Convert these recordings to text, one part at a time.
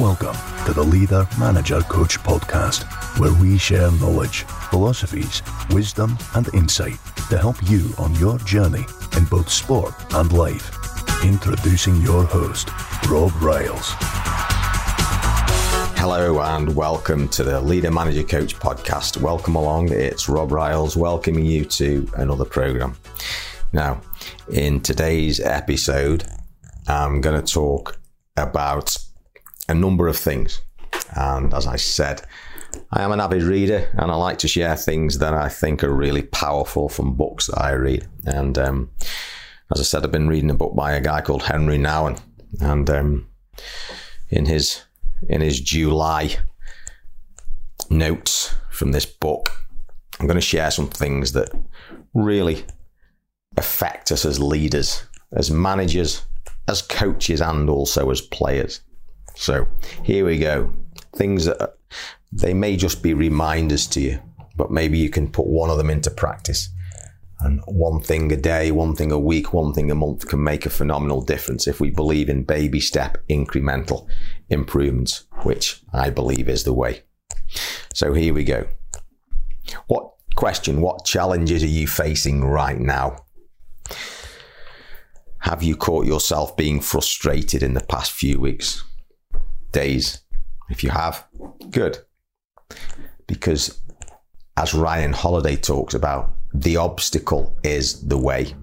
Welcome to the Leader Manager Coach podcast, where we share knowledge, philosophies, wisdom, and insight to help you on your journey in both sport and life. Introducing your host, Rob Riles. Hello and welcome to the Leader Manager Coach podcast. Welcome along. It's Rob Riles welcoming you to another program. Now, in today's episode, I'm going to talk about a number of things. And as I said, I am an avid reader and I like to share things that I think are really powerful from books that I read. And um, as I said, I've been reading a book by a guy called Henri Nouwen. And um, in his in his July notes from this book, I'm going to share some things that really affect us as leaders, as managers, as coaches, and also as players. So here we go. Things that they may just be reminders to you, but maybe you can put one of them into practice. And one thing a day, one thing a week, one thing a month can make a phenomenal difference if we believe in baby step incremental improvements, which I believe is the way. So here we go. What question, what challenges are you facing right now? Have you caught yourself being frustrated in the past few weeks? Days. If you have, good. Because as Ryan Holiday talks about, the obstacle is the way.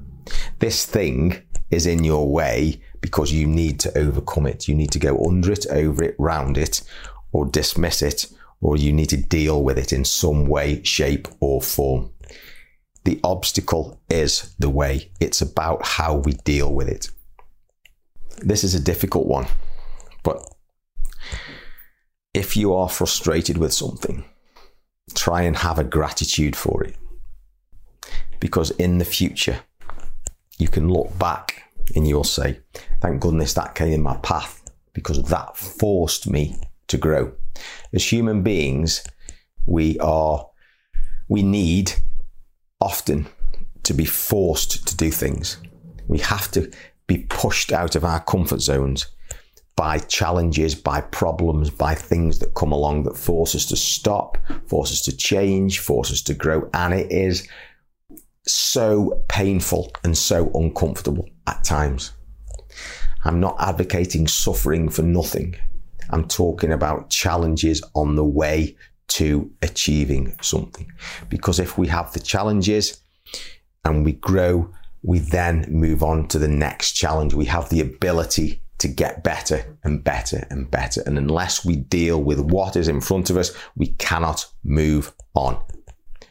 This thing is in your way because you need to overcome it. You need to go under it, over it, round it, or dismiss it, or you need to deal with it in some way, shape, or form. The obstacle is the way. It's about how we deal with it. This is a difficult one, but if you are frustrated with something, try and have a gratitude for it. Because in the future, you can look back and you'll say, thank goodness that came in my path because that forced me to grow. As human beings, we are, we need often to be forced to do things. We have to be pushed out of our comfort zones by challenges, by problems, by things that come along that force us to stop, force us to change, force us to grow. And it is so painful and so uncomfortable at times. I'm not advocating suffering for nothing. I'm talking about challenges on the way to achieving something. Because if we have the challenges and we grow, we then move on to the next challenge. We have the ability to get better and better and better. And unless we deal with what is in front of us, we cannot move on.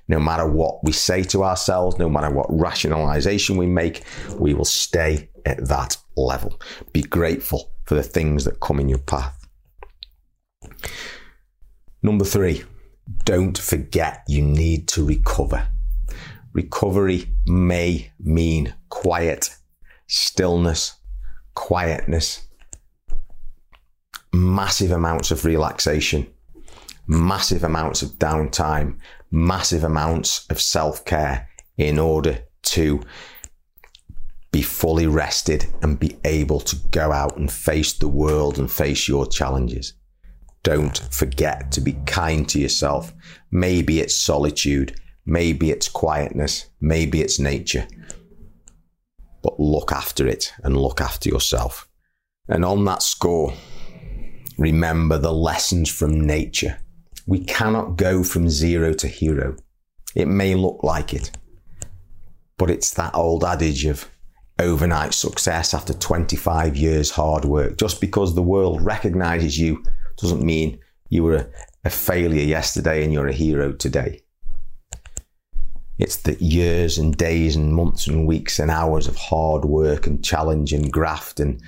No matter what we say to ourselves, no matter what rationalization we make, we will stay at that level. Be grateful for the things that come in your path. Number three, don't forget you need to recover. Recovery may mean quiet, stillness, quietness, massive amounts of relaxation, massive amounts of downtime, massive amounts of self care in order to be fully rested and be able to go out and face the world and face your challenges. Don't forget to be kind to yourself. Maybe it's solitude, maybe it's quietness, maybe it's nature but look after it and look after yourself. And on that score, remember the lessons from nature. We cannot go from zero to hero. It may look like it, but it's that old adage of overnight success after 25 years hard work. Just because the world recognizes you doesn't mean you were a, a failure yesterday and you're a hero today. It's the years and days and months and weeks and hours of hard work and challenge and graft and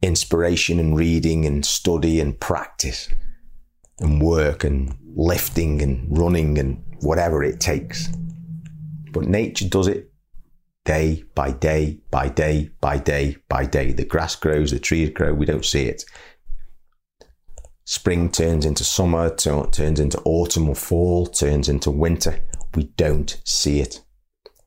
inspiration and reading and study and practice and work and lifting and running and whatever it takes. But nature does it day by day by day by day by day. The grass grows, the trees grow, we don't see it. Spring turns into summer, turns into autumn or fall, turns into winter. We don't see it.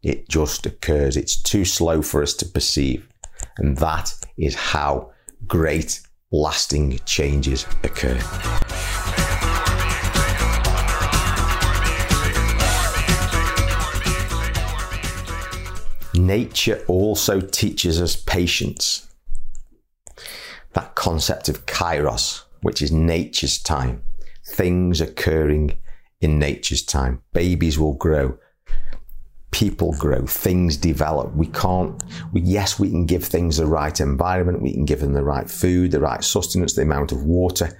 It just occurs. It's too slow for us to perceive. And that is how great lasting changes occur. Nature also teaches us patience. That concept of kairos, which is nature's time, things occurring in nature's time. Babies will grow, people grow, things develop. We can't, we, yes, we can give things the right environment, we can give them the right food, the right sustenance, the amount of water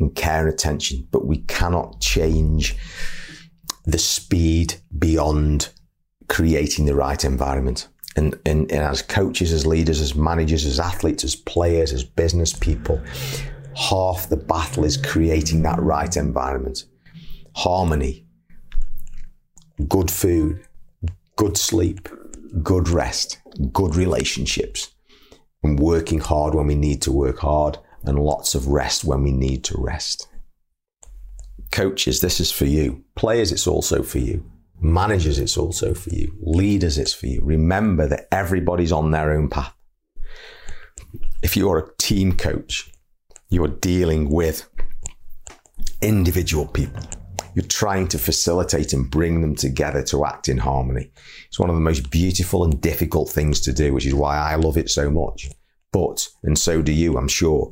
and care and attention, but we cannot change the speed beyond creating the right environment. And, and, and, as coaches, as leaders, as managers, as athletes, as players, as business people, half the battle is creating that right environment. Harmony, good food, good sleep, good rest, good relationships, and working hard when we need to work hard, and lots of rest when we need to rest. Coaches, this is for you. Players, it's also for you. Managers, it's also for you. Leaders, it's for you. Remember that everybody's on their own path. If you're a team coach, you're dealing with individual people. You're trying to facilitate and bring them together to act in harmony. It's one of the most beautiful and difficult things to do, which is why I love it so much. But, and so do you, I'm sure.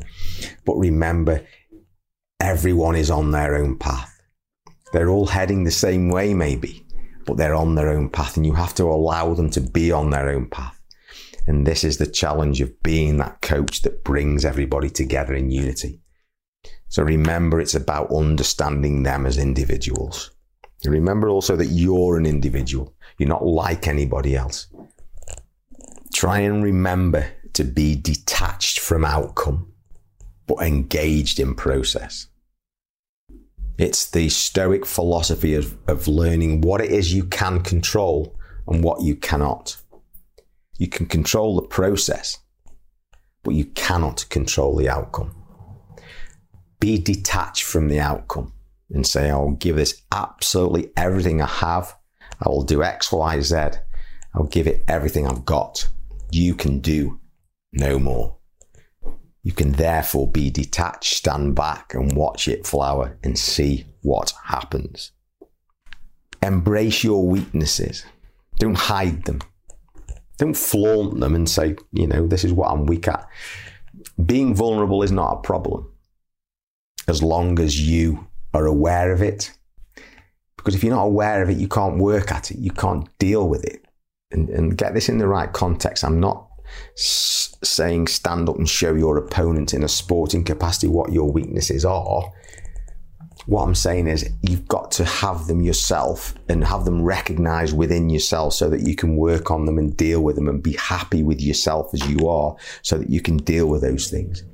But remember, everyone is on their own path. They're all heading the same way, maybe but they're on their own path and you have to allow them to be on their own path. And this is the challenge of being that coach that brings everybody together in unity. So remember, it's about understanding them as individuals. Remember also that you're an individual. You're not like anybody else. Try and remember to be detached from outcome, but engaged in process. It's the Stoic philosophy of, of learning what it is you can control and what you cannot. You can control the process, but you cannot control the outcome. Be detached from the outcome and say, I'll give this absolutely everything I have. I will do X, Y, Z. I'll give it everything I've got. You can do no more. You can therefore be detached, stand back and watch it flower and see what happens. Embrace your weaknesses. Don't hide them. Don't flaunt them and say, you know, this is what I'm weak at. Being vulnerable is not a problem as long as you are aware of it. Because if you're not aware of it, you can't work at it, you can't deal with it. And, and get this in the right context. I'm not s- saying stand up and show your opponent in a sporting capacity what your weaknesses are. What I'm saying is you've got to have them yourself and have them recognized within yourself so that you can work on them and deal with them and be happy with yourself as you are so that you can deal with those things.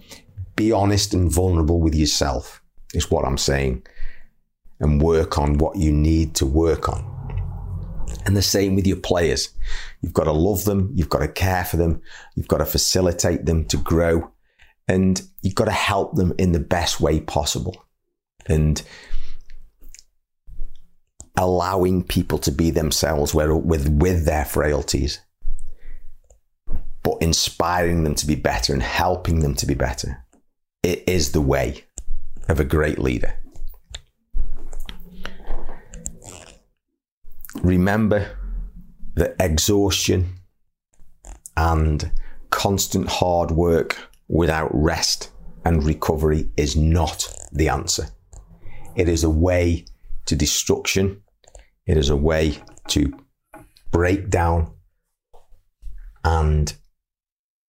Be honest and vulnerable with yourself is what I'm saying and work on what you need to work on. And the same with your players. You've got to love them. You've got to care for them. You've got to facilitate them to grow and you've got to help them in the best way possible. And allowing people to be themselves with, with their frailties, but inspiring them to be better and helping them to be better. It is the way of a great leader. Remember that exhaustion and constant hard work without rest and recovery is not the answer. It is a way to destruction. It is a way to break down. And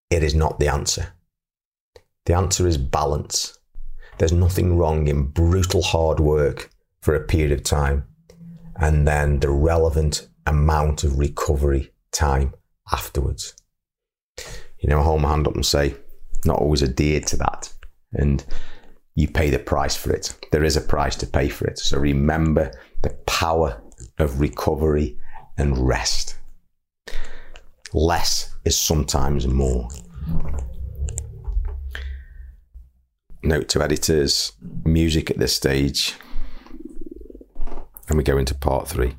it is not the answer. The answer is balance. There's nothing wrong in brutal hard work for a period of time and then the relevant amount of recovery time afterwards. You know, I hold my hand up and say, not always adhered to that. And you pay the price for it. There is a price to pay for it. So remember the power of recovery and rest. Less is sometimes more. Note to editors music at this stage and we go into part three.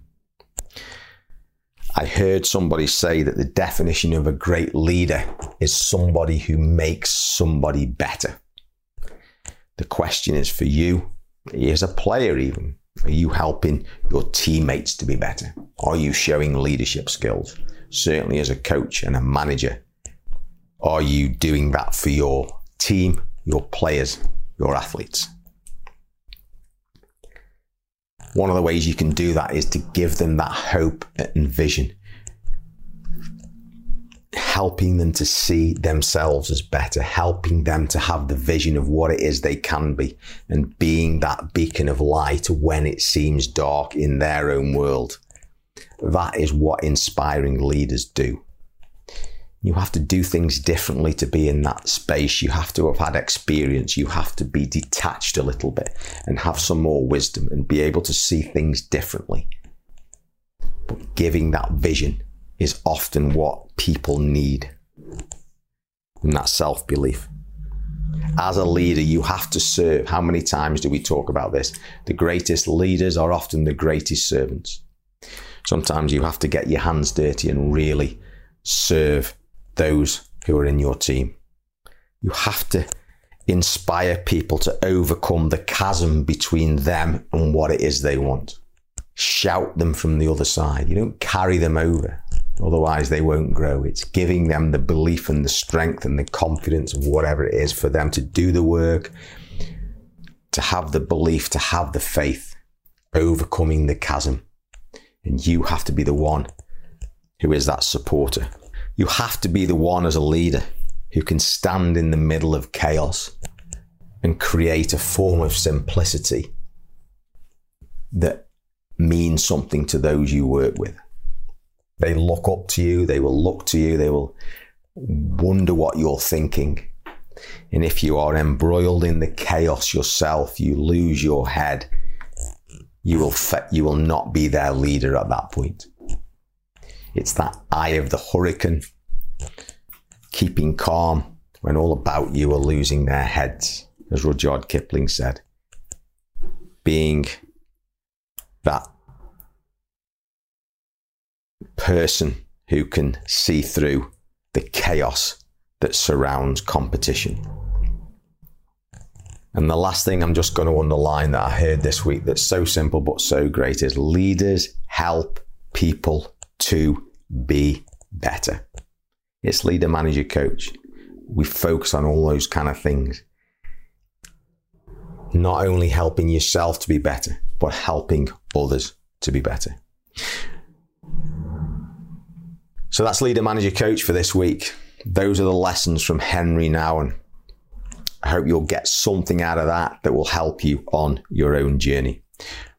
I heard somebody say that the definition of a great leader is somebody who makes somebody better. The question is for you, as a player, even. Are you helping your teammates to be better? Are you showing leadership skills? Certainly, as a coach and a manager, are you doing that for your team, your players, your athletes? One of the ways you can do that is to give them that hope and vision helping them to see themselves as better, helping them to have the vision of what it is they can be, and being that beacon of light when it seems dark in their own world. That is what inspiring leaders do. You have to do things differently to be in that space. You have to have had experience. You have to be detached a little bit and have some more wisdom and be able to see things differently. But giving that vision is often what people need. And that self belief. As a leader, you have to serve. How many times do we talk about this? The greatest leaders are often the greatest servants. Sometimes you have to get your hands dirty and really serve those who are in your team. You have to inspire people to overcome the chasm between them and what it is they want. Shout them from the other side. You don't carry them over. Otherwise, they won't grow. It's giving them the belief and the strength and the confidence of whatever it is for them to do the work, to have the belief, to have the faith, overcoming the chasm. And you have to be the one who is that supporter. You have to be the one as a leader who can stand in the middle of chaos and create a form of simplicity that means something to those you work with. They look up to you, they will look to you, they will wonder what you're thinking. And if you are embroiled in the chaos yourself, you lose your head, you will, fe- you will not be their leader at that point. It's that eye of the hurricane, keeping calm when all about you are losing their heads, as Rudyard Kipling said. Being that person who can see through the chaos that surrounds competition. And the last thing I'm just going to underline that I heard this week that's so simple but so great is leaders help people to be better. It's leader, manager, coach. We focus on all those kind of things. Not only helping yourself to be better, but helping others to be better. So that's leader, manager, coach for this week. Those are the lessons from Henri Nouwen. I hope you'll get something out of that that will help you on your own journey.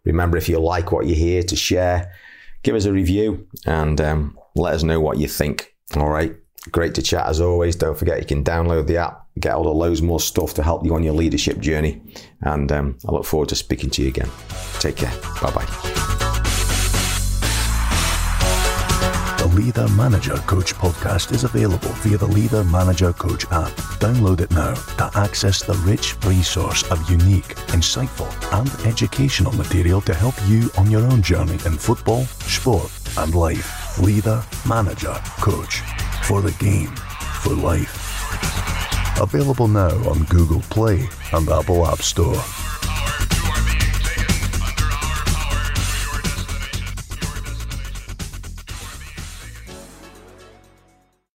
Remember, if you like what you hear, to share, give us a review and um, let us know what you think. All right. Great to chat as always. Don't forget you can download the app, get all the loads more stuff to help you on your leadership journey. And um, I look forward to speaking to you again. Take care. Bye bye. Leader Manager Coach podcast is available via the Leader Manager Coach app. Download it now to access the rich resource of unique, insightful, and educational material to help you on your own journey in football, sport, and life. Leader Manager Coach for the game, for life. Available now on Google Play and Apple App Store.